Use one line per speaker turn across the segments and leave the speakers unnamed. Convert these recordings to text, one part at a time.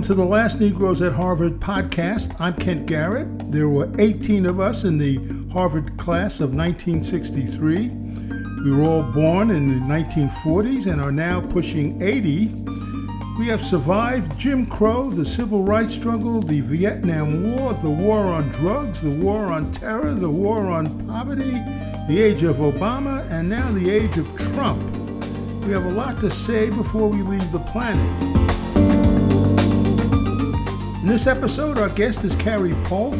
Welcome to the Last Negroes at Harvard podcast. I'm Kent Garrett. There were 18 of us in the Harvard class of 1963. We were all born in the 1940s and are now pushing 80. We have survived Jim Crow, the civil rights struggle, the Vietnam War, the war on drugs, the war on terror, the war on poverty, the age of Obama, and now the age of Trump. We have a lot to say before we leave the planet. In this episode, our guest is Khary Polk,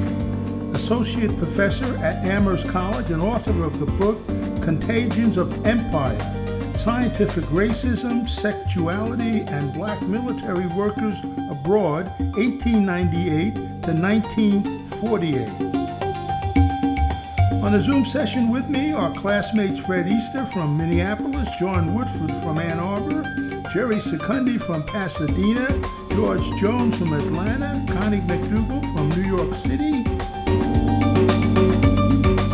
Associate Professor at Amherst College and author of the book Contagions of Empire Scientific Racism, Sexuality, and Black Military Workers Abroad, 1898 to 1948. On a Zoom session with me are classmates Fred Easter from Minneapolis, John Woodford from Ann Arbor, Jerry Secundi from Pasadena, George Jones from Atlanta, Connie McDougal from New York City.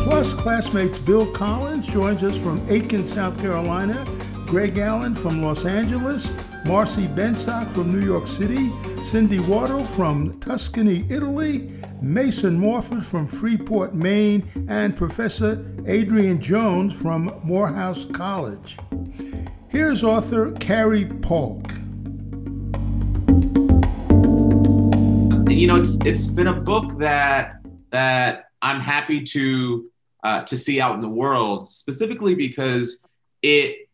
Plus, classmates Bill Collins joins us from Aiken, South Carolina, Greg Allen from Los Angeles, Marcy Bensock from New York City, Cindy Wardle from Tuscany, Italy, Mason Morford from Freeport, Maine, and Professor Adrian Jones from Morehouse College. Here's author Khary Polk.
You know, it's it's been a book that that I'm happy to uh, to see out in the world, specifically because it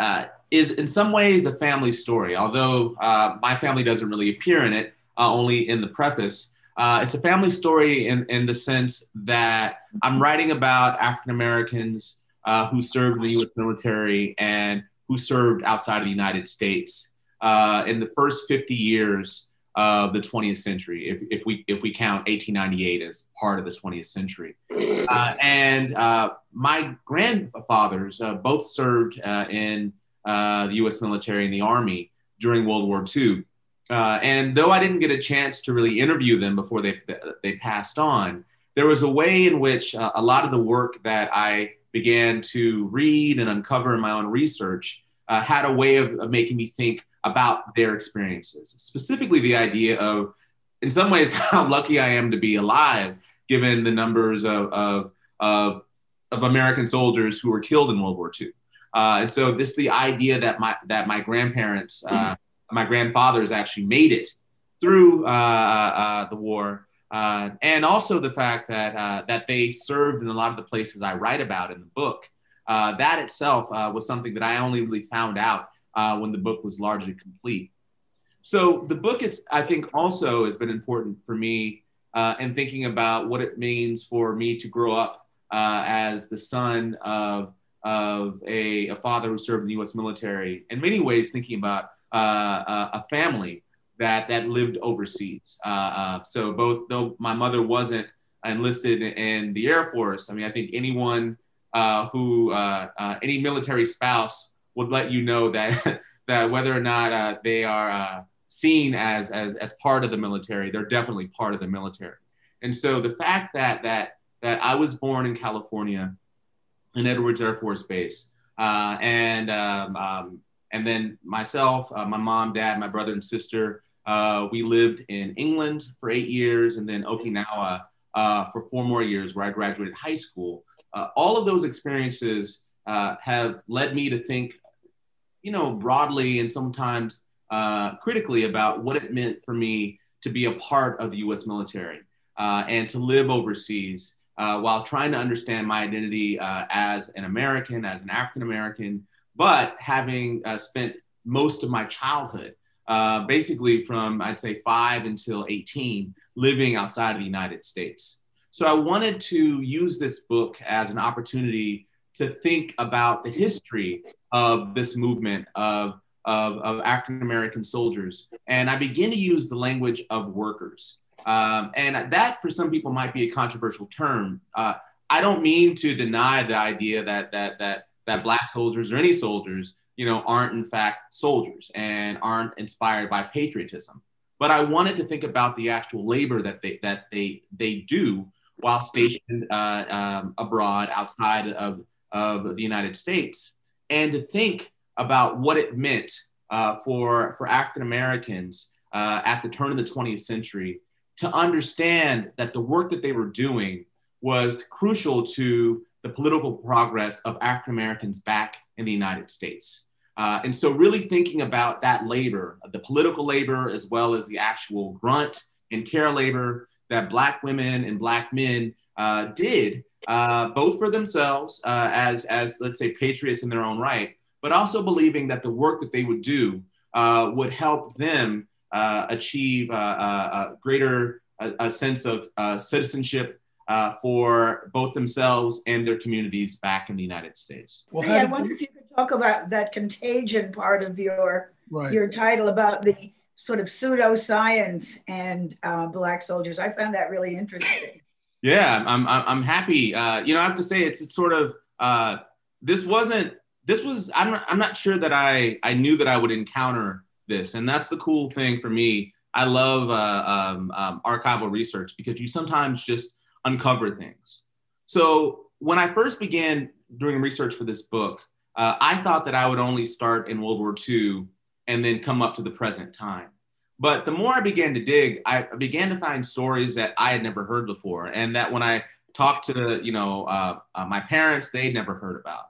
uh, is in some ways a family story. Although uh, my family doesn't really appear in it, uh, only in the preface. Uh, it's a family story in, in the sense that I'm writing about African Americans uh, who served in the U.S. military and who served outside of the United States in the first 50 years of the 20th century, if, if, we if we count 1898 as part of the 20th century. Uh, and uh, my grandfathers uh, both served uh, in uh, the U.S. military and the Army during World War II. and though I didn't get a chance to really interview them before they, they passed on, there was a way in which a lot of the work that I began to read and uncover in my own research uh, had a way of, of, making me think about their experiences, specifically the idea of, in some ways, how lucky I am to be alive, given the numbers of, of, of, of American soldiers who were killed in World War II. Uh, and so this the idea that my that my grandparents, uh, my grandfathers actually made it through uh, uh, the war uh, and also the fact that uh, that they served in a lot of the places I write about in the book. Uh, that itself uh, was something that I only really found out uh, when the book was largely complete. So the book, it's I think also has been important for me uh, in thinking about what it means for me to grow up uh, as the son of of a, a, father who served in the U.S. military. In many ways, thinking about a family that that lived overseas. Uh, uh, so both though my mother wasn't enlisted in the Air Force, I mean I think anyone uh, who uh, uh, any military spouse would let you know that that whether or not uh, they are seen as, as as part of the military, they're definitely part of the military. And so the fact that that that I was born in California, in Edwards Air Force Base, and um, um, and then myself, my mom, dad, my brother and sister, uh, we lived in England for eight years and then Okinawa uh, for four more years where I graduated high school. Uh, all of those experiences uh, have led me to think, you know, broadly and sometimes uh, critically about what it meant for me to be a part of the US military uh, and to live overseas while trying to understand my identity as an American, as an African American, but having spent most of my childhood uh, basically from I'd say five until 18, living outside of the United States. So I wanted to use this book as an opportunity to think about the history of this movement of, of, of African American soldiers. And I begin to use the language of workers. Um, and that for some people might be a controversial term. Uh, I don't mean to deny the idea that, that, that, that Black soldiers or any soldiers you know, aren't in fact soldiers and aren't inspired by patriotism. But I wanted to think about the actual labor that they that they they do while stationed uh, um, abroad outside of of the United States, and to think about what it meant uh, for for African Americans uh, at the turn of the 20th century to understand that the work that they were doing was crucial to the political progress of African Americans back in the United States. Uh, and so, really thinking about that labor, the political labor, as well as the actual grunt and care labor that Black women and Black men uh, did, uh, both for themselves uh, as, as, let's say, patriots in their own right, but also believing that the work that they would do uh, would help them uh, achieve a greater a, a sense of citizenship uh, for both themselves and their communities back in the United States.
Well, hey, I wonder if you could talk about that contagion part of your right. your title about the sort of pseudoscience and uh, black soldiers. I found that really interesting.
Yeah, I'm I'm, I'm happy. Uh, you know, I have to say it's, it's sort of uh, this wasn't this was I'm not, I'm not sure that I I knew that I would encounter this, and that's the cool thing for me. I love uh, um, um, archival research because you sometimes just uncover things. So when I first began doing research for this book, uh, I thought that I would only start in World War II and then come up to the present time. But the more I began to dig, I began to find stories that I had never heard before, and that when I talked to you know uh, uh, my parents, they'd never heard about.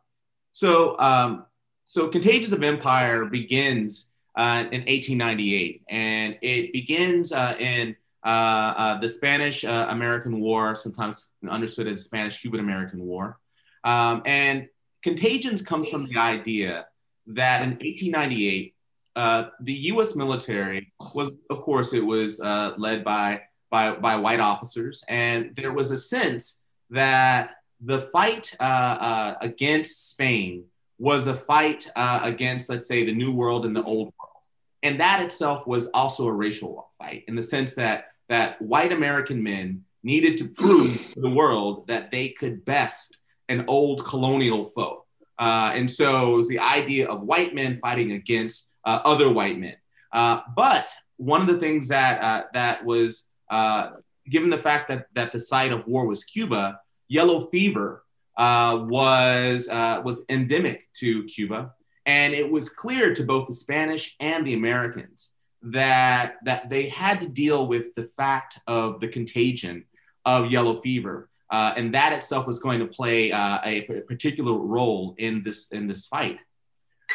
So, um, so Contagions of Empire begins uh, in 1898, and it begins uh, in uh, uh, the Spanish American War, sometimes understood as the Spanish Cuban American War. Um, and contagions comes from the idea that in 1898, uh, the US military was, of course, it was uh, led by, by, by white officers. And there was a sense that the fight uh, against Spain was a fight against, let's say, the New World and the Old World. And that itself was also a racial fight in the sense that that white American men needed to prove to the world that they could best an old colonial foe. Uh, and so it was the idea of white men fighting against uh, other white men. Uh, but one of the things that uh, that was uh, given the fact that that the site of war was Cuba, yellow fever uh, was was endemic to Cuba, and it was clear to both the Spanish and the Americans that that they had to deal with the fact of the contagion of yellow fever, uh, and that itself was going to play uh, a particular role in this in this fight.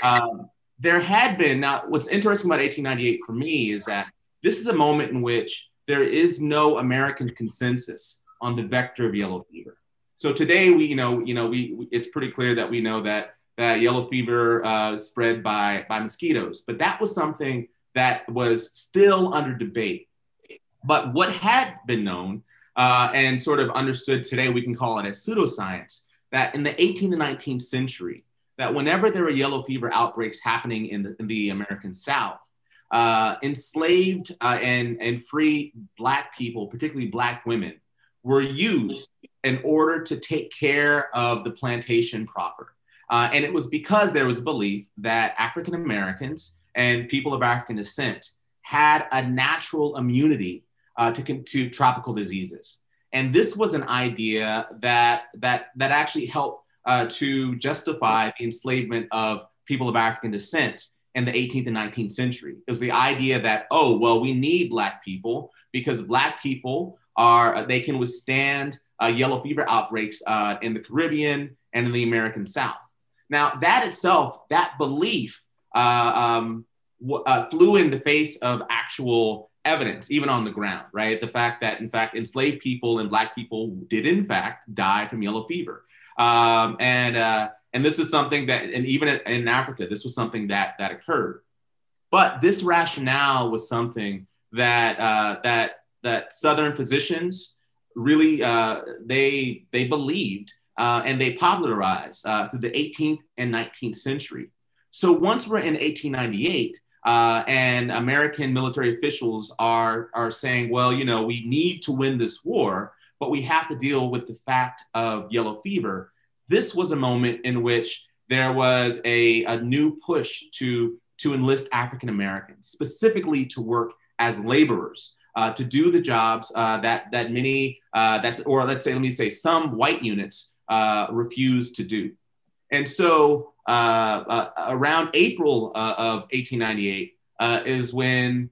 Um, there had been now. What's interesting about 1898 for me is that this is a moment in which there is no American consensus on the vector of yellow fever. So today we, you know, you know, we it's pretty clear that we know that that yellow fever uh, spread by by mosquitoes, but that was something that was still under debate. But what had been known uh, and sort of understood today, we can call it as pseudoscience, that in the 18th and 19th century, that whenever there were yellow fever outbreaks happening in the, in the American South, uh, enslaved uh, and, and free Black people, particularly Black women, were used in order to take care of the plantation proper. Uh, and it was because there was a belief that African Americans and people of African descent had a natural immunity uh, to, to tropical diseases. And this was an idea that, that, that actually helped uh, to justify the enslavement of people of African descent in the 18th and 19th century. It was the idea that, oh, well, we need Black people because Black people are, they can withstand uh, yellow fever outbreaks uh, in the Caribbean and in the American South. Now, that itself, that belief uh, um, uh, flew in the face of actual evidence, even on the ground, right? The fact that, in fact, enslaved people and Black people did, in fact, die from yellow fever. Um, and, uh, and this is something that, and even in Africa, this was something that, that occurred. But this rationale was something that, uh, that, that Southern physicians really, uh, they, they believed uh, and they popularized uh, through the 18th and 19th century. So once we're in 1898, uh, and American military officials are, are saying, well, you know, we need to win this war, but we have to deal with the fact of yellow fever. This was a moment in which there was a, a new push to, to enlist African Americans, specifically to work as laborers. Uh, to do the jobs uh, that that many uh, that's or let's say let me say some white units uh, refuse to do. And so uh, uh, around April of 1898 uh, is when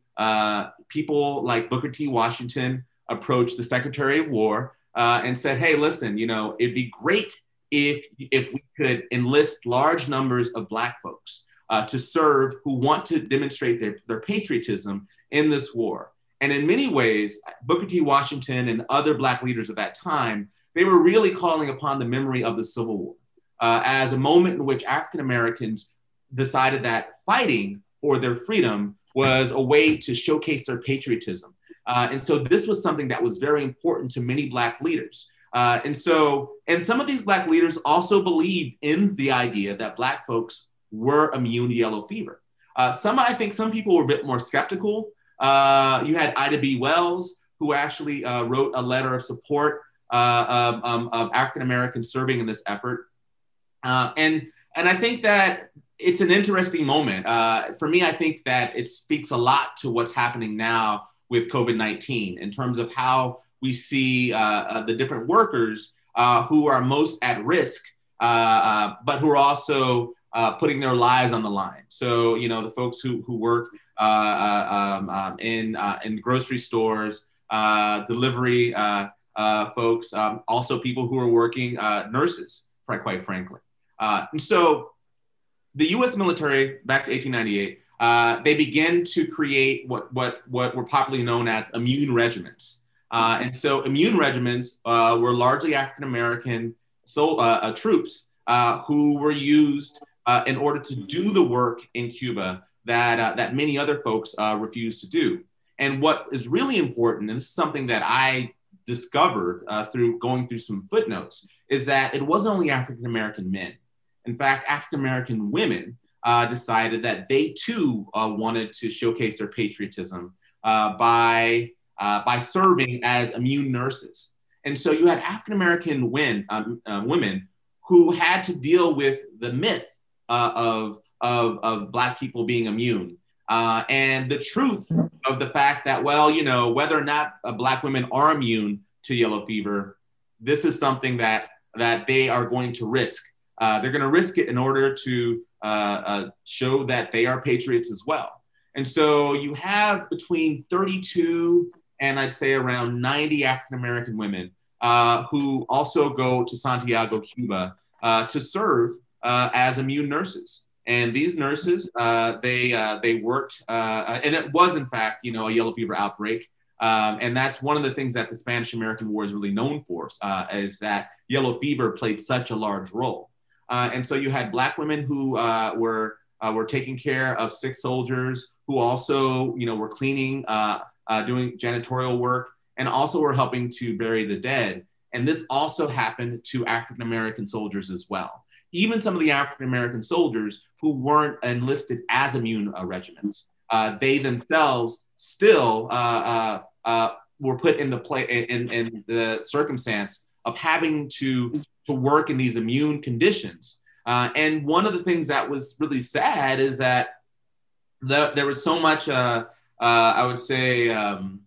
people like Booker T. Washington approached the Secretary of War uh, and said, "Hey, listen, you know, it'd be great if if we could enlist large numbers of Black folks uh, to serve who want to demonstrate their, their patriotism in this war." And in many ways, Booker T. Washington and other Black leaders of that time, they were really calling upon the memory of the Civil War uh, as a moment in which African Americans decided that fighting for their freedom was a way to showcase their patriotism. Uh, and so this was something that was very important to many Black leaders. Uh, and so, and some of these Black leaders also believed in the idea that Black folks were immune to yellow fever. Uh, some, I think, some people were a bit more skeptical. Uh, you had Ida B. Wells, who actually uh, wrote a letter of support uh, um, um, of African Americans serving in this effort. And and I think that it's an interesting moment. For me, I think that it speaks a lot to what's happening now with COVID 19 in terms of how we see uh, uh the different workers uh, who are most at risk, uh, but who are also putting their lives on the line. So, you know, the folks who, who work um, um, in, in grocery stores, delivery folks, um, also people who are working, nurses, quite frankly. Uh, and so the U.S. military, back to 1898, uh, they began to create what, what, what were popularly known as immune regiments. Uh, and so immune regiments uh, were largely African American so, uh, uh, troops who were used in order to do the work in Cuba that, that many other folks refused to do. And what is really important, and this is something that I discovered through going through some footnotes, is that it wasn't only African American men. In fact, African American women uh, decided that they too uh, wanted to showcase their patriotism uh, by, uh, by serving as immune nurses. And so you had African American um, uh, women who had to deal with the myth uh, of, of, of Black people being immune. and the truth of the fact that, well, you know, whether or not Black women are immune to yellow fever, this is something that, that they are going to risk they're going to risk it in order to show that they are patriots as well. And so you have between 32 and I'd say around 90 African American women uh, who also go to Santiago, Cuba uh, to serve as immune nurses. And these nurses, they, they worked, and it was in fact, you know, a yellow fever outbreak. Um, and that's one of the things that the Spanish American War is really known for, uh, is that yellow fever played such a large role. Uh, and so you had black women who uh, were uh, were taking care of sick soldiers, who also you know were cleaning, uh, uh, doing janitorial work, and also were helping to bury the dead. And this also happened to African American soldiers as well. Even some of the African American soldiers who weren't enlisted as immune regiments, they themselves still were put in the play in, in the circumstance of having to to work in these immune conditions. Uh, and one of the things that was really sad is that the, there was so much, uh, uh, I would say, um,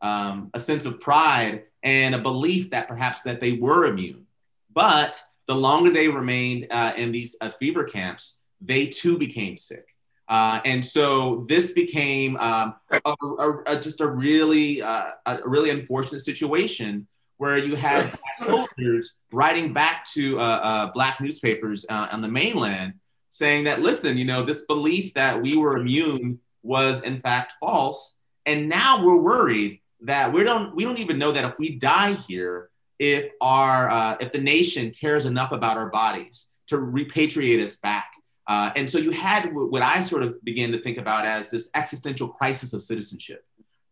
um, a sense of pride and a belief that perhaps that they were immune. But the longer they remained uh, in these uh, fever camps, they too became sick. Uh, and so this became um, a, a, a, just a really, a really unfortunate situation where you had soldiers writing back to uh, uh, black newspapers uh, on the mainland saying that, listen, you know, this belief that we were immune was in fact false. And now we're worried that we don't, we don't even know that if we die here, if our, uh, if the nation cares enough about our bodies to repatriate us back. Uh, and so you had what I sort of began to think about as this existential crisis of citizenship.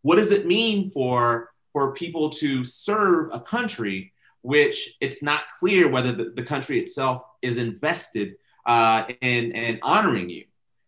What does it mean for for people to serve a country which it's not clear whether the, the country itself is invested uh, in, in honoring you.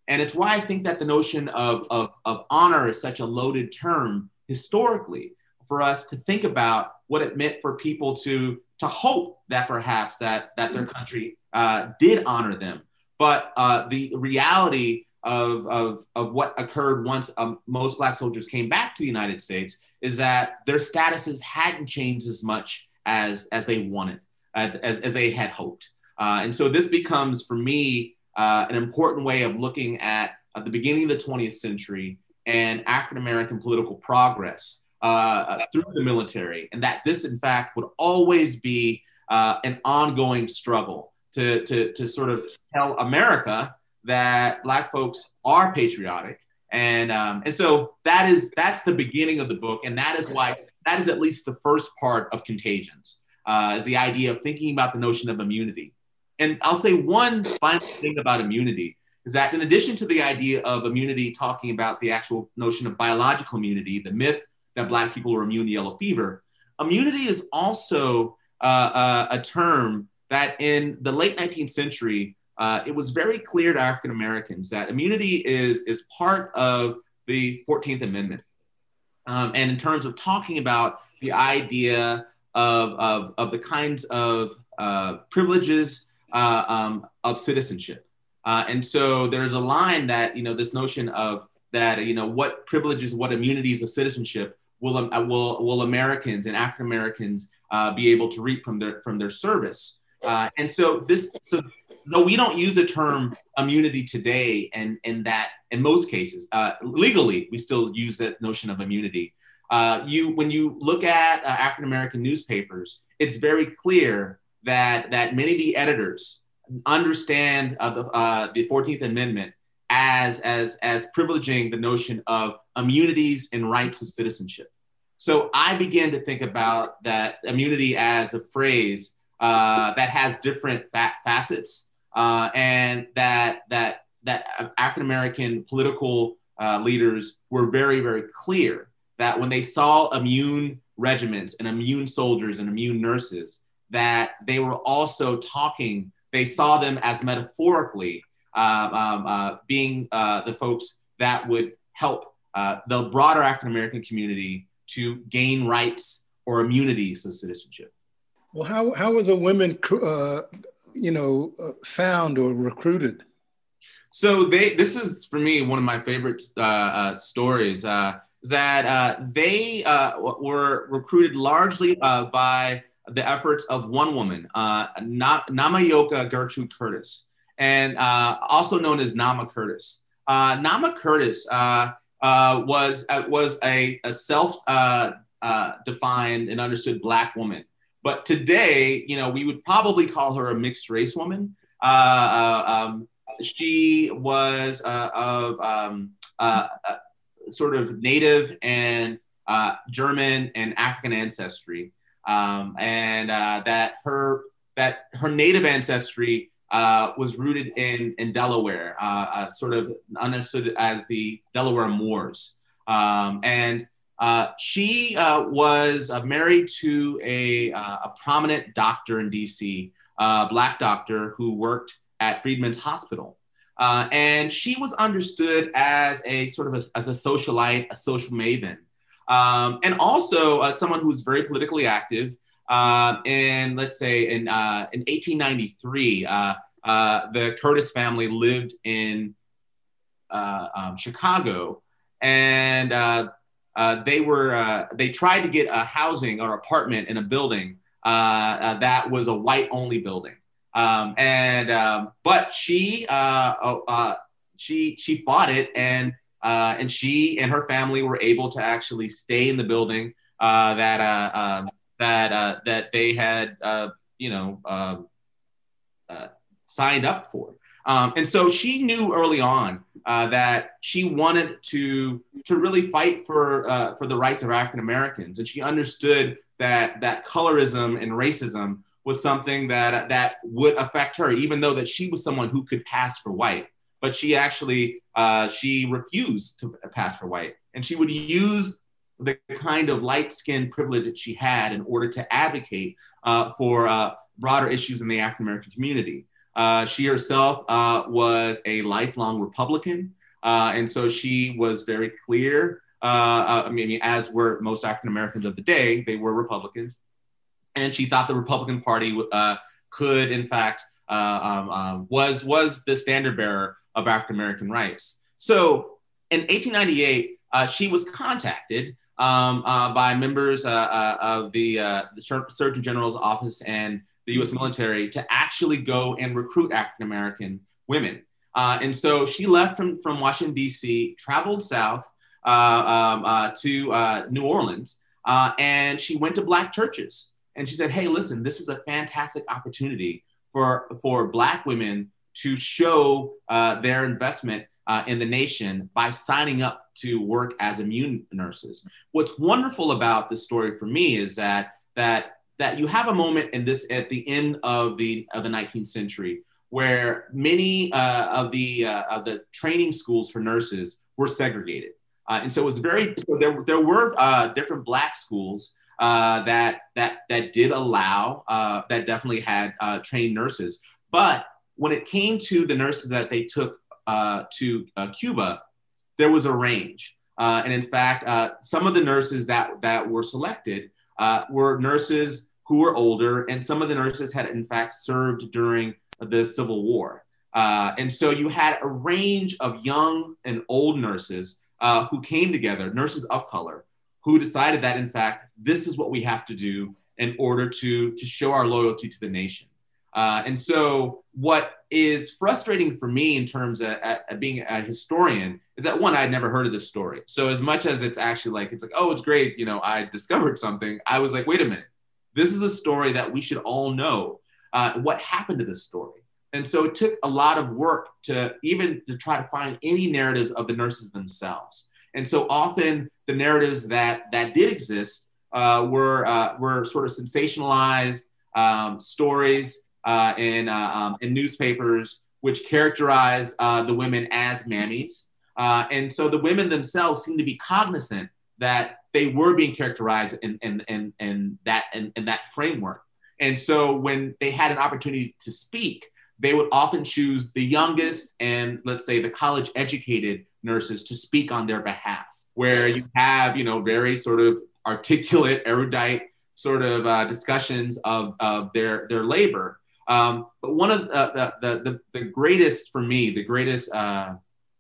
And it's why I think that the notion of, of, of honor is such a loaded term historically for us to think about what it meant for people to, to hope that perhaps that, that their country uh, did honor them. But uh, the reality of, of, of what occurred once um, most Black soldiers came back to the United States is that their statuses hadn't changed as much as, as they wanted, as, as they had hoped. Uh, and so this becomes, for me, uh, an important way of looking at, at the beginning of the 20th century and African American political progress uh, through the military, and that this, in fact, would always be uh, an ongoing struggle to, to, to sort of tell America that Black folks are patriotic. And, um, and so that is that's the beginning of the book, and that is why that is at least the first part of Contagions, uh, is the idea of thinking about the notion of immunity. And I'll say one final thing about immunity is that in addition to the idea of immunity, talking about the actual notion of biological immunity, the myth that Black people are immune to yellow fever, immunity is also uh, uh, a term that in the late 19th century, uh, it was very clear to African Americans that immunity is, is part of the 14th Amendment. Um, and in terms of talking about the idea of, of, of the kinds of uh, privileges uh, um, of citizenship. Uh, and so there's a line that, you know, this notion of that, you know, what privileges, what immunities of citizenship will, um, will, will Americans and African Americans uh, be able to reap from their, from their service. Uh, and so this, so though we don't use the term immunity today, and in that, in most cases, uh, legally, we still use that notion of immunity. Uh, you, when you look at uh, African American newspapers, it's very clear that that many of the editors understand uh, the, uh, the 14th Amendment as, as, as privileging the notion of immunities and rights of citizenship. So I began to think about that immunity as a phrase uh, that has different fa- facets, uh, and that that that African American political uh, leaders were very very clear that when they saw immune regiments and immune soldiers and immune nurses, that they were also talking they saw them as metaphorically um, um, uh, being uh, the folks that would help uh, the broader African American community to gain rights or immunities of citizenship.
Well, how, how were the women, uh, you know, uh, found or recruited?
So they, this is for me one of my favorite uh, uh, stories. Uh, that they were recruited largely by the efforts of one woman, uh, Namahyoke Gertrude Curtis, and uh, also known as Nama Curtis. Uh, Nama Curtis uh, uh, was uh, was a, a self-defined and understood Black woman, but today, you know, we would probably call her a mixed race woman. Um, she was of um, sort of Native and German and African ancestry um, and uh, that her that her native ancestry uh, was rooted in in Delaware, uh, uh sort of understood as the Delaware Moors, um, and uh, she uh, was married to a, a prominent doctor in D.C., a black doctor who worked at Freedmen's Hospital. and she was understood as a sort of a, as a socialite, a social maven um, and also uh, someone was very politically active. Uh, in let's say in uh, in 1893, uh, uh, the Curtis family lived in uh, um, Chicago, and they were they tried to get a housing or apartment in a building that was a white only building. Um, and um, but she oh, she she fought it and uh, and she and her family were able to actually stay in the building uh, that uh, um, that uh, that they had uh, you know um, uh, signed up for. Um, and so she knew early on that she wanted to to really fight for for the rights of African Americans, and she understood that that colorism and racism was something that that would affect her, even though that she was someone who could pass for white. But she actually uh, she refused to pass for white, and she would use the kind of light skin privilege that she had in order to advocate uh, for uh, broader issues in the African American community. Uh, she herself uh, was a lifelong Republican, uh, and so she was very clear. I mean, as were most African Americans of the day, they were Republicans, and she thought the Republican Party could, in fact, um, was was the standard bearer of African American rights. So in 1898, uh, she was contacted um, uh, by members uh, uh of the, uh, the, Surgeon General's office and the U.S. military to actually go and recruit African American women. Uh, and so she left from, from Washington, D.C., traveled south, uh, um, uh, to uh, New Orleans, uh, and she went to black churches. And she said, "Hey, listen, this is a fantastic opportunity for for black women to show uh, their investment in the nation by signing up to work as immune nurses." What's wonderful about this story for me is that that that you have a moment in this at the end of the of the 19th century where many uh, of the uh, of the training schools for nurses were segregated, uh, and so it was very so there there were uh, different black schools uh, that that that did allow uh, that definitely had trained nurses, but when it came to the nurses that they took to Cuba, there was a range, and in fact, some of the nurses that that were selected were nurses who were older, and some of the nurses had in fact served during the Civil War. Uh, and so you had a range of young and old nurses uh, who came together, nurses of color, who decided that, in fact, this is what we have to do in order to, to show our loyalty to the nation. Uh, and so, what is frustrating for me in terms of, of, being a historian is that one, I'd never heard of this story. So, as much as it's actually like, it's like, oh, it's great, you know, I discovered something, I was like, wait a minute, this is a story that we should all know uh, what happened to this story. And so it took a lot of work to even to try to find any narratives of the nurses themselves. And so often the narratives that that did exist uh, were uh, were sort of sensationalized um, stories uh, in uh, um, in newspapers, which characterize uh, the women as mammies. Uh, and so the women themselves seem to be cognizant that they were being characterized in, in, in, in that in, in that framework. And so when they had an opportunity to speak, they would often choose the youngest and let's say the college educated nurses to speak on their behalf, where you have, you know, very sort of articulate, erudite sort of uh, discussions of, of their, their labor. Um, but one of the, the, the, the, greatest for me, the greatest uh,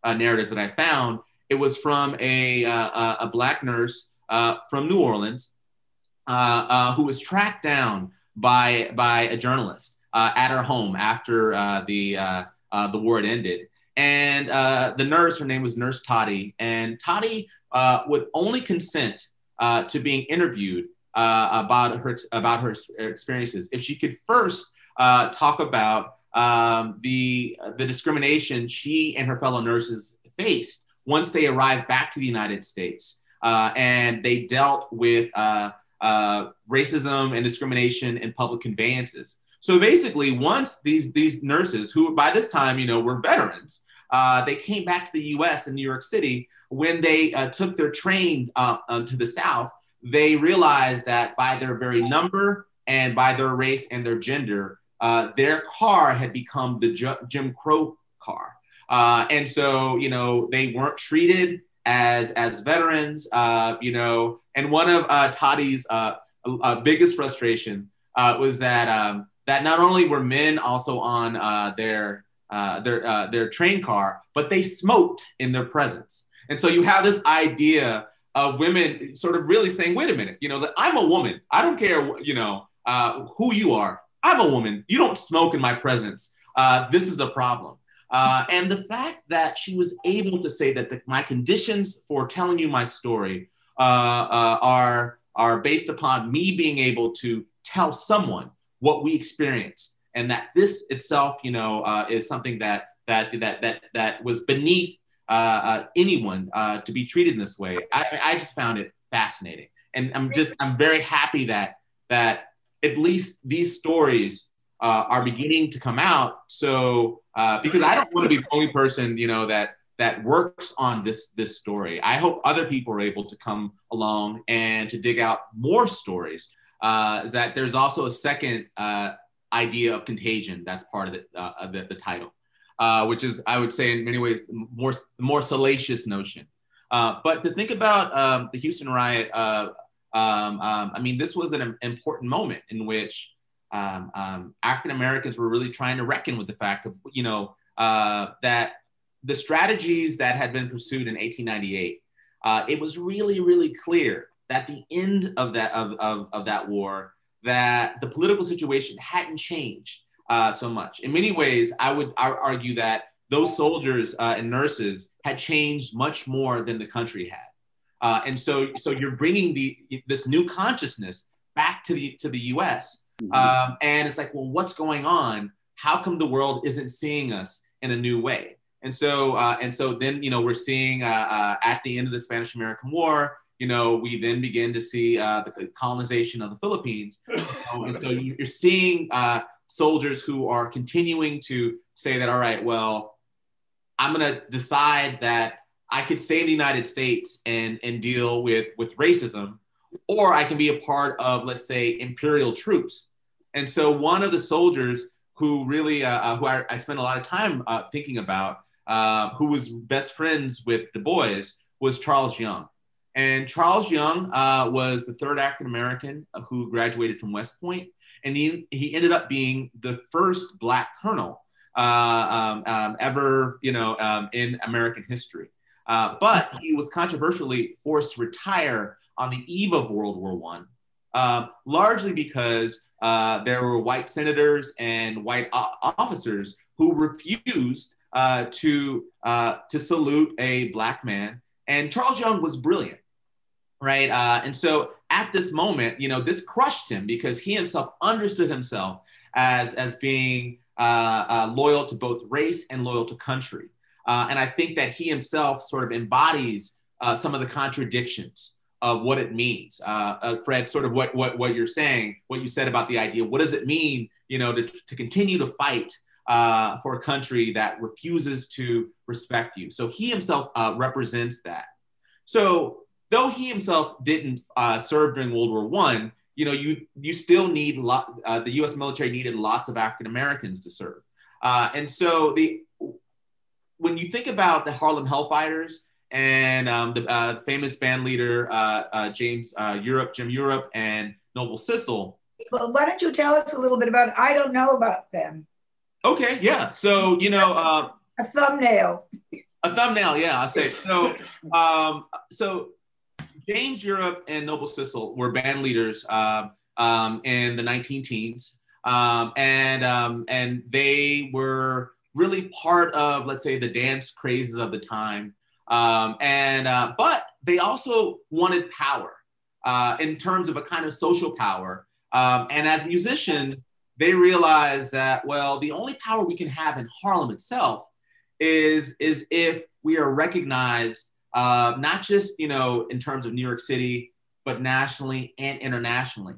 uh, narratives that I found, it was from a, uh, a black nurse uh, from New Orleans uh, who was tracked down by by a journalist uh, at her home after uh, the uh, uh, the war had ended. And uh, the nurse, her name was Nurse Toddy, and Toddy would only consent to being interviewed about her about her experiences if she could first talk about um, the the discrimination she and her fellow nurses faced once they arrived back to the United States, and they dealt with uh, racism and discrimination in public conveyances. So basically, once these these nurses, who by this time you know were veterans, uh, they came back to the U.S. in New York City. When they uh, took their train uh, um, to the South, they realized that by their very number and by their race and their gender, uh, their car had become the Jim Crow car. Uh, and so, you know, they weren't treated as as veterans, uh, you know, and one of uh, Toddy's uh, uh biggest frustration uh, was that um, that not only were men also on uh, their their their train car, but they smoked in their presence. And so you have this idea of women sort of really saying, "Wait a minute, you know, that I'm a woman. I don't care, you know, who you are. I'm a woman. You don't smoke in my presence. this is a problem." Uh, and the fact that she was able to say that the, my conditions for telling you my story uh, uh, are, are based upon me being able to tell someone what we experienced, and that this itself, you know, uh, is something that that that that that was beneath uh, uh, anyone to be treated in this way. I, I just found it fascinating, and I'm just I'm very happy that that at least these stories uh, are beginning to come out. So uh, because I don't want to be the only person, you know, that that works on this this story. I hope other people are able to come along and to dig out more stories. Uh, is that there's also a second uh, idea of contagion that's part of the, uh, the, the, title, uh, which is I would say in many ways more more salacious notion. But to think about um, the Houston riot, um, um, I mean, this was an important moment in which um, um, African Americans were really trying to reckon with the fact of, you know, uh, that the strategies that had been pursued in 1898, uh, it was really, really clear that the end of that of, of, of that war, that the political situation hadn't changed uh, so much. In many ways, I would argue that those soldiers uh, and nurses had changed much more than the country had. Uh, and so, so you're bringing the this new consciousness back to the to the U.S. Mm-hmm. Um, and it's like, well, what's going on? How come the world isn't seeing us in a new way? And so, uh, and so then, you know, we're seeing uh, uh, at the end of the Spanish American War, you know, we then begin to see uh, the colonization of the Philippines. and so you're seeing uh, soldiers who are continuing to say that, all right, well, I'm going to decide that I could stay in the United States and, and deal with, with racism, or I can be a part of, let's say, imperial troops. And so one of the soldiers who really, uh, uh who I, I, spent a lot of time uh, thinking about, uh, who was best friends with Du Bois, was Charles Young. And Charles Young uh, was the third African American who graduated from West Point, and he, he ended up being the first Black colonel uh, um, um, ever, you know, um, in American history. Uh, but he was controversially forced to retire on the eve of World War One, uh, largely because uh, there were white senators and white officers who refused uh, to uh, to salute a black man. And Charles Young was brilliant right? Uh, and so at this moment, you know, this crushed him because he himself understood himself as as being loyal to both race and loyal to country. Uh, and I think that he himself sort of embodies uh, some of the contradictions of what it means. Uh, Fred, sort of what, what what you're saying, what you said about the idea. What does it mean, you know, to, to continue to fight for a country that refuses to respect you? So he himself represents that. So though he himself didn't uh, serve during World War One, you know, you you still need. Uh, the U.S. military needed lots of African Americans to serve, uh, and so the when you think about the Harlem Hellfighters and um, the uh, famous band leader uh, uh, James Europe, Jim Europe, and Noble Sissle.
Well, why don't you tell us a little bit about? I don't know about them.
Okay, yeah. So you know,
a thumbnail.
A thumbnail, yeah. I say so. Um, so James Europe and Noble Sissle were band leaders uh, um, in the 19 teens. Um, and, um, and they were really part of, let's say, the dance crazes of the time. Um, and, uh, but they also wanted power uh, in terms of a kind of social power. Um, and as musicians, they realized that, well, the only power we can have in Harlem itself is, is if we are recognized uh, not just you know in terms of New York City, but nationally and internationally.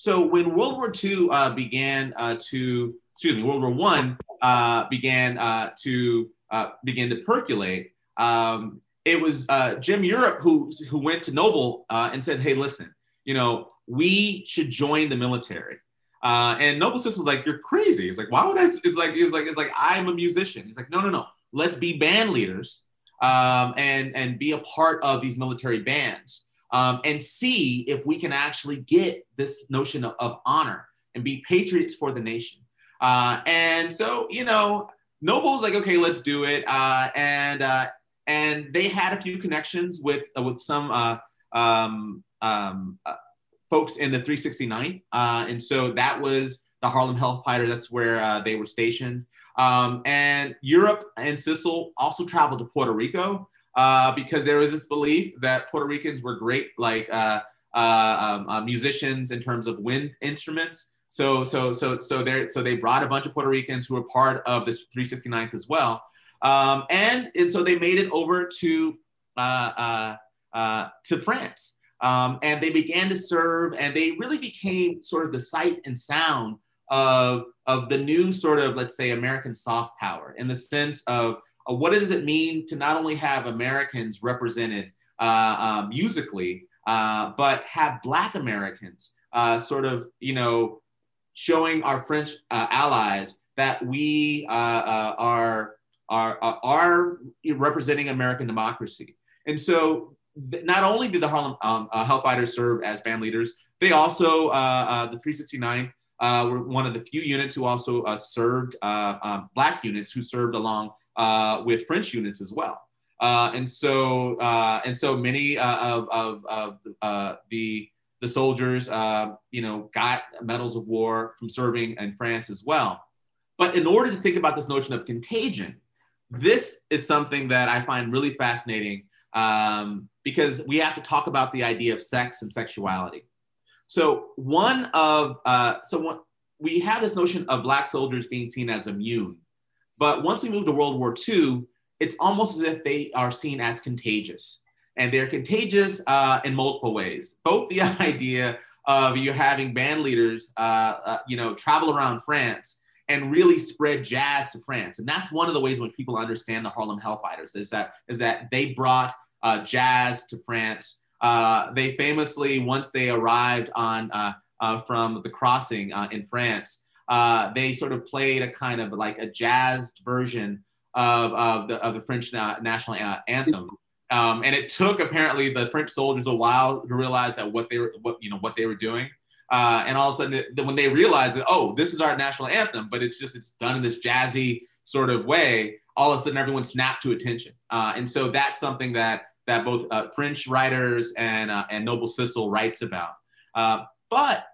So when World War II uh, began uh, to, excuse me, World War One uh, began uh, to uh, begin to percolate, um, it was Jim Europe who who went to Noble and said, "Hey, listen, you know, we should join the military." Uh, and Noble Sis was like, "You're crazy." He's like, "Why would I?" It's like, it's like, it's like, I'm a musician. He's like, "No, no, no. Let's be band leaders um, and and be a part of these military bands um, and see if we can actually get this notion of, of honor and be patriots for the nation. Uh, and so you know, Noble's like, okay, let's do it. Uh, and uh, and they had a few connections with uh, with some uh, um, um, uh, folks in the 369th, and so that was the Harlem Hellfighter. That's where they were stationed. Um, and Europe and Sissle also traveled to Puerto Rico uh, because there was this belief that Puerto Ricans were great, like uh, uh, um, uh, musicians in terms of wind instruments. So, so, so, so they so they brought a bunch of Puerto Ricans who were part of this 369th as well, um, and, and so they made it over to uh, uh, to France, um, and they began to serve, and they really became sort of the sight and sound of, of the new sort of, let's say, American soft power in the sense of uh, what does it mean to not only have Americans represented uh, uh, musically, uh, but have Black Americans uh, sort of, you know, showing our French uh, allies that we are, are, are representing American democracy. And so not only did the Harlem um, Hellfighters serve as band leaders, they also, the 369 uh, were one of the few units who also uh, served uh, um, black units who served along uh, with French units as well. Uh, and so uh, and so many of, of, of the the soldiers, you know, got medals of war from serving in France as well. But in order to think about this notion of contagion, this is something that I find really fascinating um, because we have to talk about the idea of sex and sexuality. So one of uh, so one, we have this notion of black soldiers being seen as immune, but once we move to World War II, it's almost as if they are seen as contagious, and they're contagious uh, in multiple ways. Both the idea of you having band leaders, uh, uh, you know, travel around France and really spread jazz to France, and that's one of the ways when people understand the Harlem Hellfighters is that is that they brought uh, jazz to France. Uh, they famously, once they arrived on uh, from the crossing in France, uh, they sort of played a kind of like a jazzed version of, of the of the French national anthem. Um, and it took apparently the French soldiers a while to realize that what they were, what you know, what they were doing. Uh, and all of a sudden, it, when they realized that, oh, this is our national anthem, but it's just it's done in this jazzy sort of way, all of a sudden everyone snapped to attention. Uh, and so that's something that that both uh, French writers and uh, and Noble Sissle writes about. Uh, but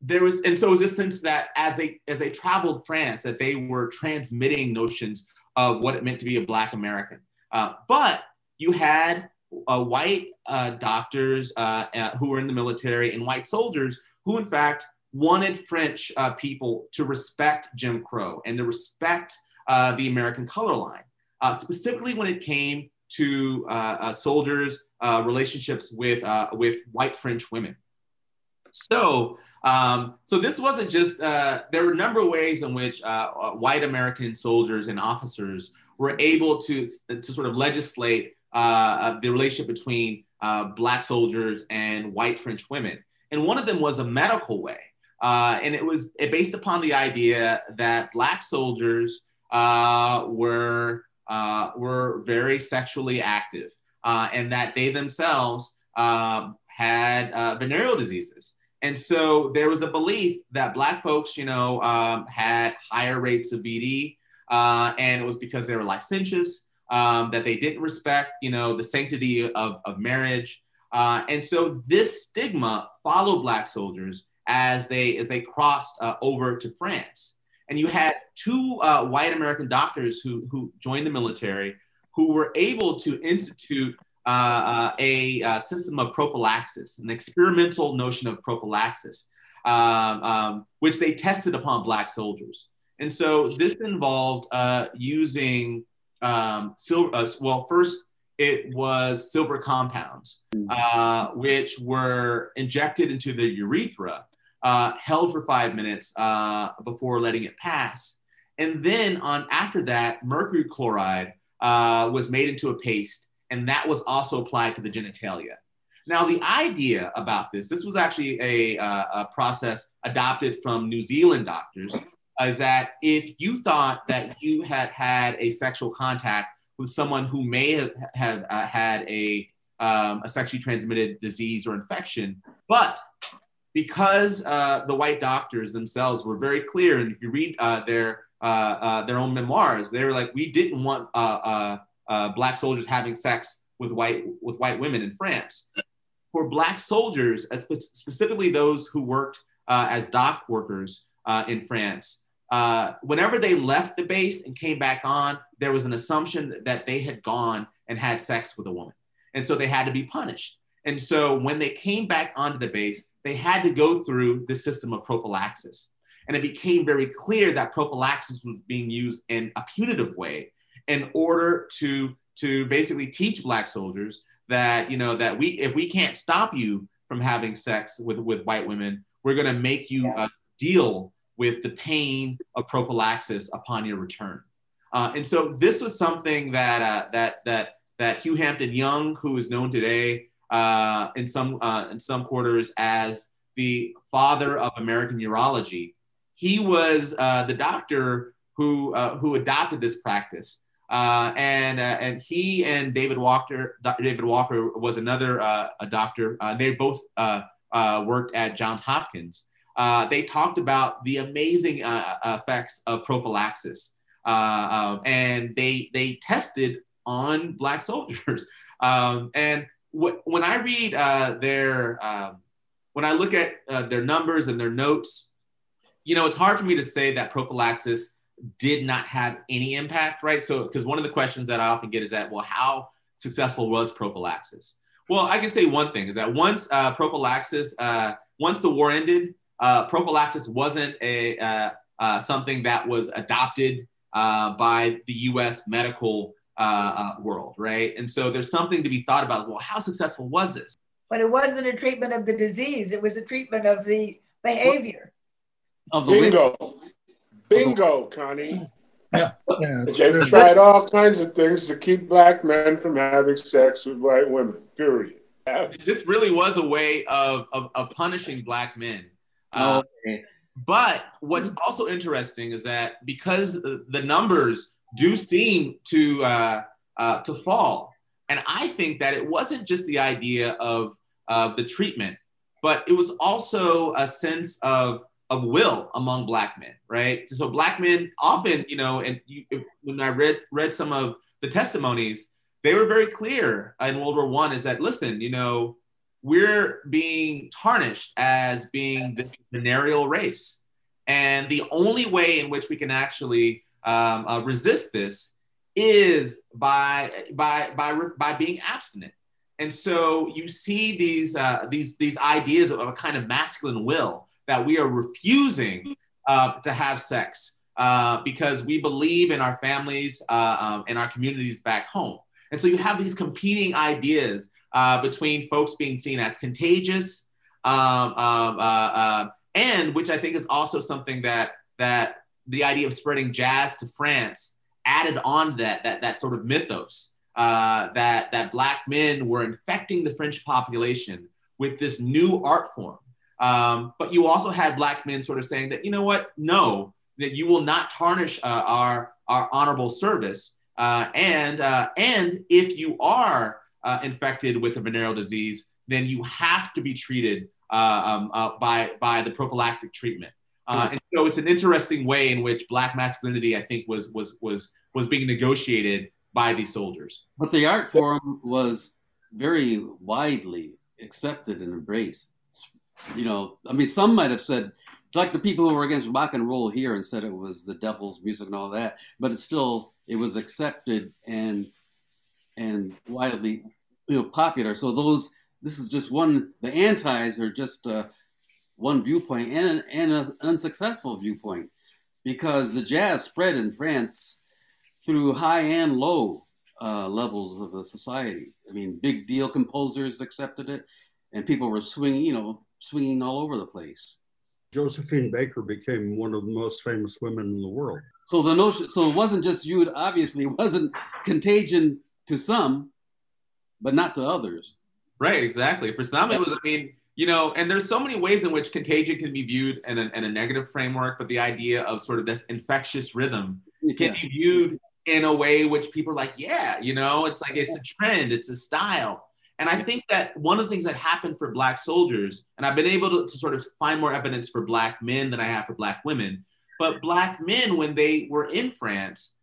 there was, and so it was this sense that as they as they traveled France, that they were transmitting notions of what it meant to be a Black American. Uh, but you had uh, white uh, doctors who were in the military and white soldiers who, in fact, wanted French people to respect Jim Crow and to respect the American color line, specifically when it came to uh, uh, soldiers' uh, relationships with with white French women. So, um, so this wasn't just. there were a number of ways in which white American soldiers and officers were able to to sort of legislate the relationship between black soldiers and white French women. And one of them was a medical way. Uh, and it was based upon the idea that black soldiers uh, were uh, were very sexually active uh, and that they themselves um, had uh, venereal diseases. And so there was a belief that Black folks, you know, um, had higher rates of VD, uh, and it was because they were licentious, um, that they didn't respect, you know, the sanctity of, of marriage. Uh, and so this stigma followed Black soldiers as they as they crossed uh, over to France. And you had two uh, white American doctors who, who joined the military who were able to institute uh, uh, a, a, uh, system of prophylaxis, an experimental notion of prophylaxis, um, um, which they tested upon Black soldiers. And so this involved uh, using um, silver, uh, well, first, it was silver compounds, which were injected into the urethra uh, held for five minutes uh, before letting it pass. And then on after that, mercury chloride uh, was made into a paste, and that was also applied to the genitalia. Now, the idea about this, this was actually a, uh, a process adopted from New Zealand doctors, is that if you thought that you had had a sexual contact with someone who may have, have uh, had a, um, a sexually transmitted disease or infection, but because uh, the white doctors themselves were very clear, and if you read uh, their uh, uh their own memoirs, they were like, we didn't want uh, uh, black soldiers having sex with white with white women in France. For black soldiers, specifically those who worked as dock workers in France, whenever they left the base and came back on, there was an assumption that they had gone and had sex with a woman, and so they had to be punished. And so when they came back onto the base, they had to go through the system of prophylaxis. And it became very clear that prophylaxis was being used in a punitive way in order to, to basically teach Black soldiers that, you know, that we, if we can't stop you from having sex with, with white women, we're going to make you uh, deal with the pain of prophylaxis upon your return. Uh, and so this was something that, uh, that, that, that Hugh Hampton Young, who is known today uh, in some uh, in some quarters as the father of American urology. He was uh, the doctor who uh, who adopted this practice, uh, and uh, and he and David Walker. David Walker was another a doctor. they both worked at Johns Hopkins. they talked about the amazing effects of prophylaxis, um, and they they tested on black soldiers. Um, and when I read uh, their, um, when I look at uh, their numbers and their notes, you know, it's hard for me to say that prophylaxis did not have any impact, right? So, because one of the questions that I often get is that, well, how successful was prophylaxis? Well, I can say one thing is that once uh, prophylaxis, uh, once the war ended, uh, prophylaxis wasn't a uh, uh, something that was adopted uh, by the U.S. medical world, right? And so there's something to be thought about. Well, how successful was this?
But it wasn't a treatment of the disease; it was a treatment of the behavior.
Of the bingo, bingo, Connie.
Yeah. yeah.
They've tried all kinds of things to keep black men from having sex with white women, period.
This really was a way of, of, of punishing black men. Uh, okay. But what's also interesting is that because the numbers do seem to uh, uh, to fall, and I think that it wasn't just the idea of of the treatment, but it was also a sense of of will among black men, right? So black men often, you know, and you, if, when I read read some of the testimonies, they were very clear in World War One is that listen, you know, we're being tarnished as being the venereal race, and the only way in which we can actually um, uh, resist this is by by by by being abstinent. And so you see these uh, these these ideas of a kind of masculine will that we are refusing uh, to have sex uh, because we believe in our families uh, um, and our communities back home. And so you have these competing ideas uh, between folks being seen as contagious, um, um, uh, uh, and which I think is also something that that the idea of spreading jazz to France added on that that that sort of mythos that that black men were infecting the French population with this new art form um, but you also had black men sort of saying that, you know what, no, that you will not tarnish uh, our, our honorable service. Uh, and, uh, and if you are uh, infected with a venereal disease, then you have to be treated uh, um, uh, by, by the prophylactic treatment. and so it's an interesting way in which black masculinity, I think, was, was, was, was being negotiated by these soldiers.
But the art form was very widely accepted and embraced you know, I mean, some might have said, like the people who were against rock and roll here and said it was the devil's music and all that, but it's still it was accepted and and widely you know popular. So those this is just one. The antis are just uh, one viewpoint and and an unsuccessful viewpoint because the jazz spread in France through high and low uh, levels of the society. I mean, big deal composers accepted it, and people were swinging. You know, swinging all over the place.
Josephine Baker became one of the most famous women in the world.
So the notion, so it wasn't just viewed. Obviously, it wasn't contagion to some, but not to others.
Right. Exactly. For some, it was. I mean, you know, and there's so many ways in which contagion can be viewed in a, in a negative framework, but the idea of sort of this infectious rhythm can yeah. be viewed in a way which people are like, yeah, you know, it's like it's a trend, it's a style. And I think that one of the things that happened for Black soldiers, and I've been able to, to, sort of find more evidence for Black men than I have for Black women, but Black men, when they were in France,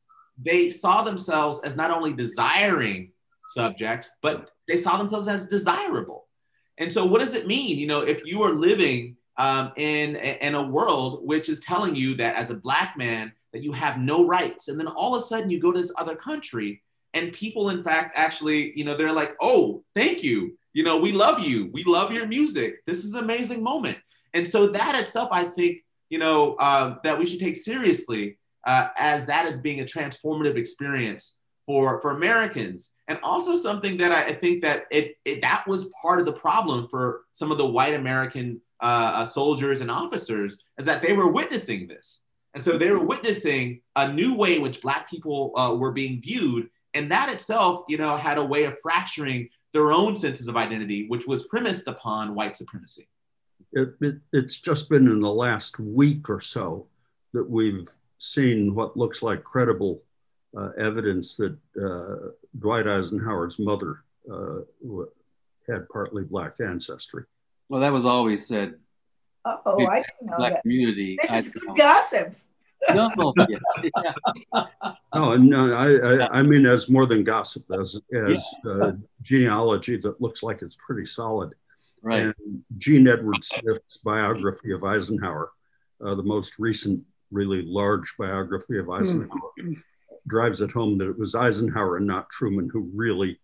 they saw themselves as not only desiring subjects, but they saw themselves as desirable. And so, what does it mean? You know, if you are living um, in, in a world which is telling you that as a Black man, that you have no rights, and then all of a sudden you go to this other country and people in fact actually you know they're like oh thank you. You know we love you. We love your music. This is an amazing moment. And so that itself i think you know uh, that we should take seriously uh, as that as being a transformative experience for for americans. And also something that i, I think that it, it, that was part of the problem for some of the white american uh, uh soldiers and officers is that they were witnessing this. And so they were witnessing a new way in which black people uh, were being viewed and that itself, you know, had a way of fracturing their own senses of identity, which was premised upon white supremacy.
It, it, it's just been in the last week or so that we've seen what looks like credible uh, evidence that uh, Dwight Eisenhower's mother uh, had partly black ancestry.
Well, that was always said.
Oh, I didn't know
black
that.
community.
This is good gossip
no,
yeah. no, no. I, I, I, mean, as more than gossip, as as yeah. uh, genealogy that looks like it's pretty solid.
Right.
And Jean Edward Smith's biography of Eisenhower, uh, the most recent, really large biography of Eisenhower, mm. drives it home that it was Eisenhower and not Truman who really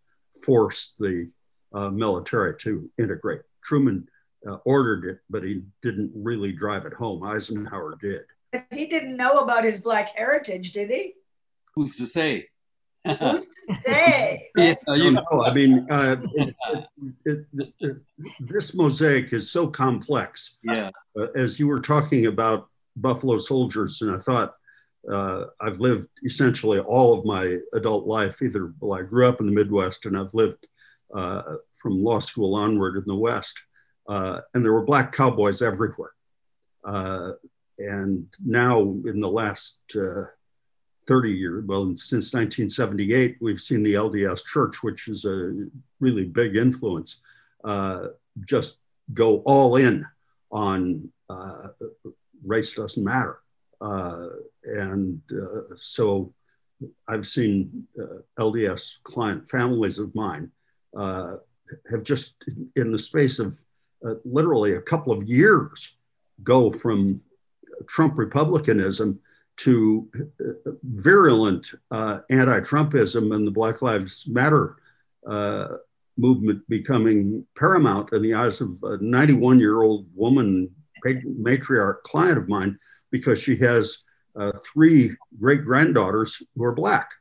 forced the uh, military to integrate. Truman uh, ordered it, but he didn't really drive it home. Eisenhower did.
He didn't know about his black heritage, did he?
Who's to say?
Who's to say?
yeah, you know, I mean, uh, it, it, it, this mosaic is so complex.
Yeah.
Uh, as you were talking about Buffalo soldiers, and I thought uh, I've lived essentially all of my adult life. Either well, I grew up in the Midwest, and I've lived uh, from law school onward in the West, uh, and there were black cowboys everywhere. Uh, and now, in the last uh, 30 years, well, since 1978, we've seen the LDS Church, which is a really big influence, uh, just go all in on race doesn't matter. Uh, and uh, so I've seen uh, LDS client families of mine have just, in the space of literally a couple of years, go from Trump Republicanism to virulent uh, anti-Trumpism and the Black Lives Matter uh, movement becoming paramount in the eyes of a 91-year-old woman matriarch client of mine because she has uh, three great granddaughters who are black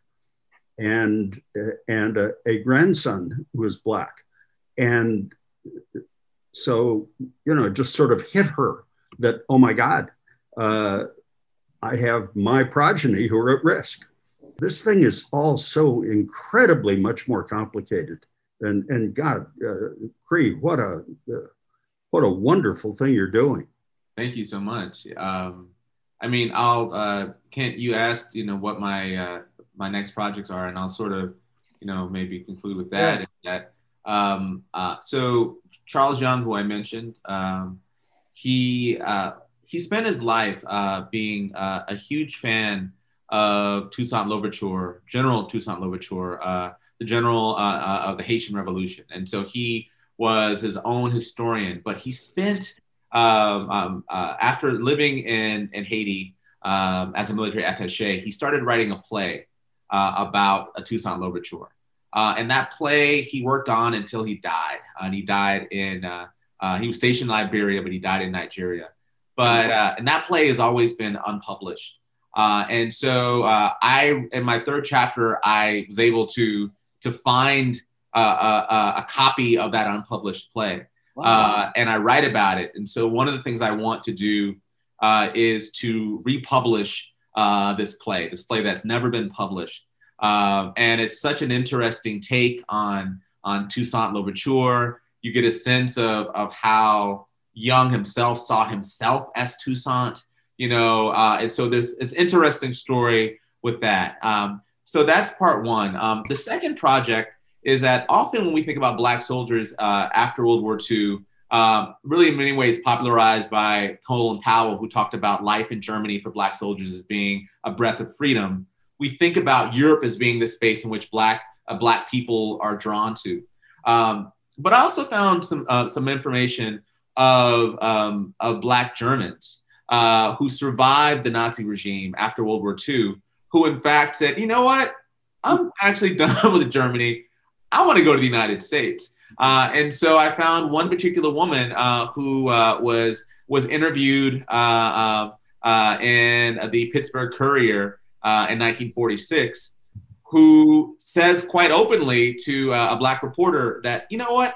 and uh, and uh, a grandson who is black. And so you know it just sort of hit her that oh my god uh, i have my progeny who are at risk this thing is all so incredibly much more complicated and and god uh, Khary what a uh, what a wonderful thing you're doing.
Thank you so much. Um, I mean, I'll uh, Kent. You asked, you know, what my uh, my next projects are, and I'll sort of, you know, maybe conclude with that. Yeah. That um, uh, so Charles Young, who I mentioned, um, he uh, he spent his life uh, being uh, a huge fan of Toussaint Louverture, General Toussaint Louverture, uh, the general uh, uh, of the Haitian Revolution, and so he was his own historian, but he spent um, um, uh, after living in, in Haiti um, as a military attaché, he started writing a play about a Toussaint Louverture. And that play he worked on until he died. and he died in, he was stationed in Liberia, but he died in Nigeria. But, uh, and that play has always been unpublished. and so I, in my third chapter, I was able to, to find a, a, a copy of that unpublished play. Wow. Uh, and I write about it. And so one of the things I want to do uh, is to republish uh, this play, this play that's never been published. Um, and it's such an interesting take on on Toussaint Louverture. You get a sense of of how Young himself saw himself as Toussaint. You know, uh, and so there's it's interesting story with that. Um, so that's part one. Um, the second project is that often when we think about Black soldiers uh, after World War II, um, really in many ways popularized by Colin Powell, who talked about life in Germany for Black soldiers as being a breath of freedom, we think about Europe as being the space in which Black uh, Black people are drawn to. Um, but I also found some uh, some information of um, of Black Germans uh, who survived the Nazi regime after World War II, who in fact said, you know what, I'm actually done with Germany. I want to go to the United States. Uh, and so I found one particular woman uh, who uh, was was interviewed uh, uh, uh, in the Pittsburgh Courier in 1946, who says quite openly to a black reporter that you know what,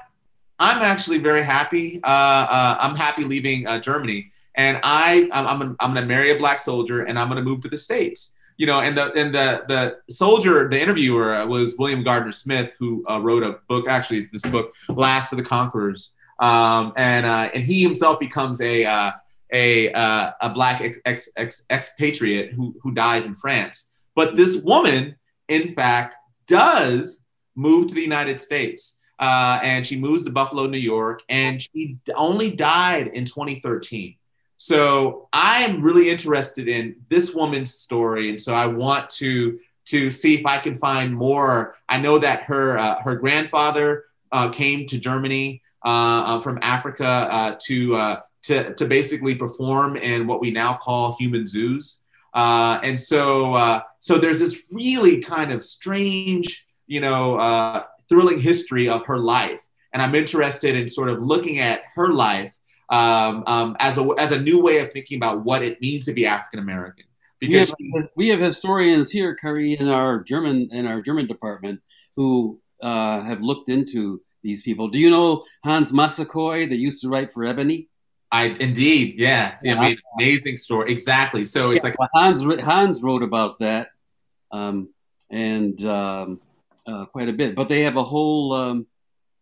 I'm actually very happy. I'm happy leaving Germany, and I I'm, I'm, I'm going to marry a black soldier, and I'm going to move to the states you know, and the and the the soldier, the interviewer was William Gardner Smith, who uh, wrote a book. Actually, this book, "Last of the Conquerors," um, and uh, and he himself becomes a uh, a uh, a black ex, ex, ex, expatriate who who dies in France. But this woman, in fact, does move to the United States, uh, and she moves to Buffalo, New York, and she only died in 2013. So I am really interested in this woman's story, and so I want to to see if I can find more. I know that her uh, her grandfather uh, came to Germany uh, uh from Africa to to to basically perform in what we now call human zoos, and so so there's this really kind of strange, you know, thrilling history of her life and I'm interested in sort of looking at her life um, um, as a as a new way of thinking about what it means to be African American.
Because we have, we have, historians here, Khary, in our German in our German department, who uh, have looked into these people. Do you know Hans Massaquoi that used to write for Ebony?
I indeed, yeah, yeah, I mean, amazing story. Exactly. So it's yeah, like
well, Hans Hans wrote about that, um, and um, uh, quite a bit. But they have a whole. Um,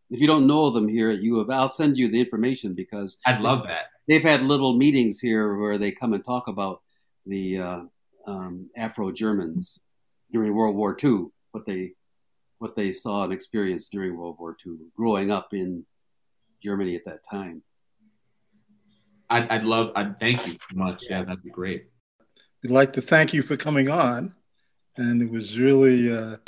if you don't know them here at U of I'll send you the information because
I'd love that.
They've had little meetings here where they come and talk about the uh, um, Afro Germans during World War II, what they what they saw and experienced during World War II, growing up in Germany at that time.
I'd, I'd love. I'd thank you so much. Yeah, that'd be great.
We'd like to thank you for coming on, and it was really a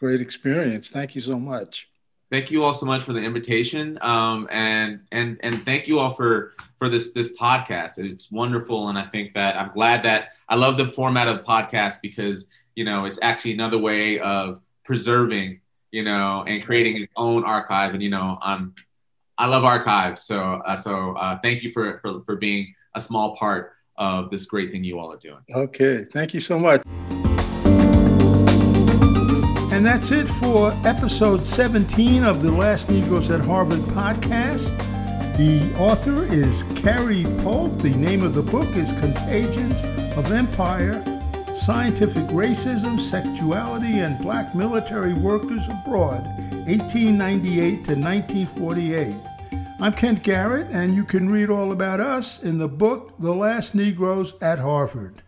great experience. Thank you so much.
Thank you all so much for the invitation, um, and and and thank you all for for this this podcast. It's wonderful, and I think that I'm glad that I love the format of the podcast because you know it's actually another way of preserving, you know, and creating its own archive. And you know, I'm I love archives, so uh, so uh, thank you for, for for being a small part of this great thing you all are doing.
Okay, thank you so much. And that's it for episode 17 of the Last Negroes at Harvard podcast. The author is Khary Polk. The name of the book is Contagions of Empire Scientific Racism, Sexuality, and Black Military Workers Abroad, 1898 to 1948. I'm Kent Garrett, and you can read all about us in the book The Last Negroes at Harvard.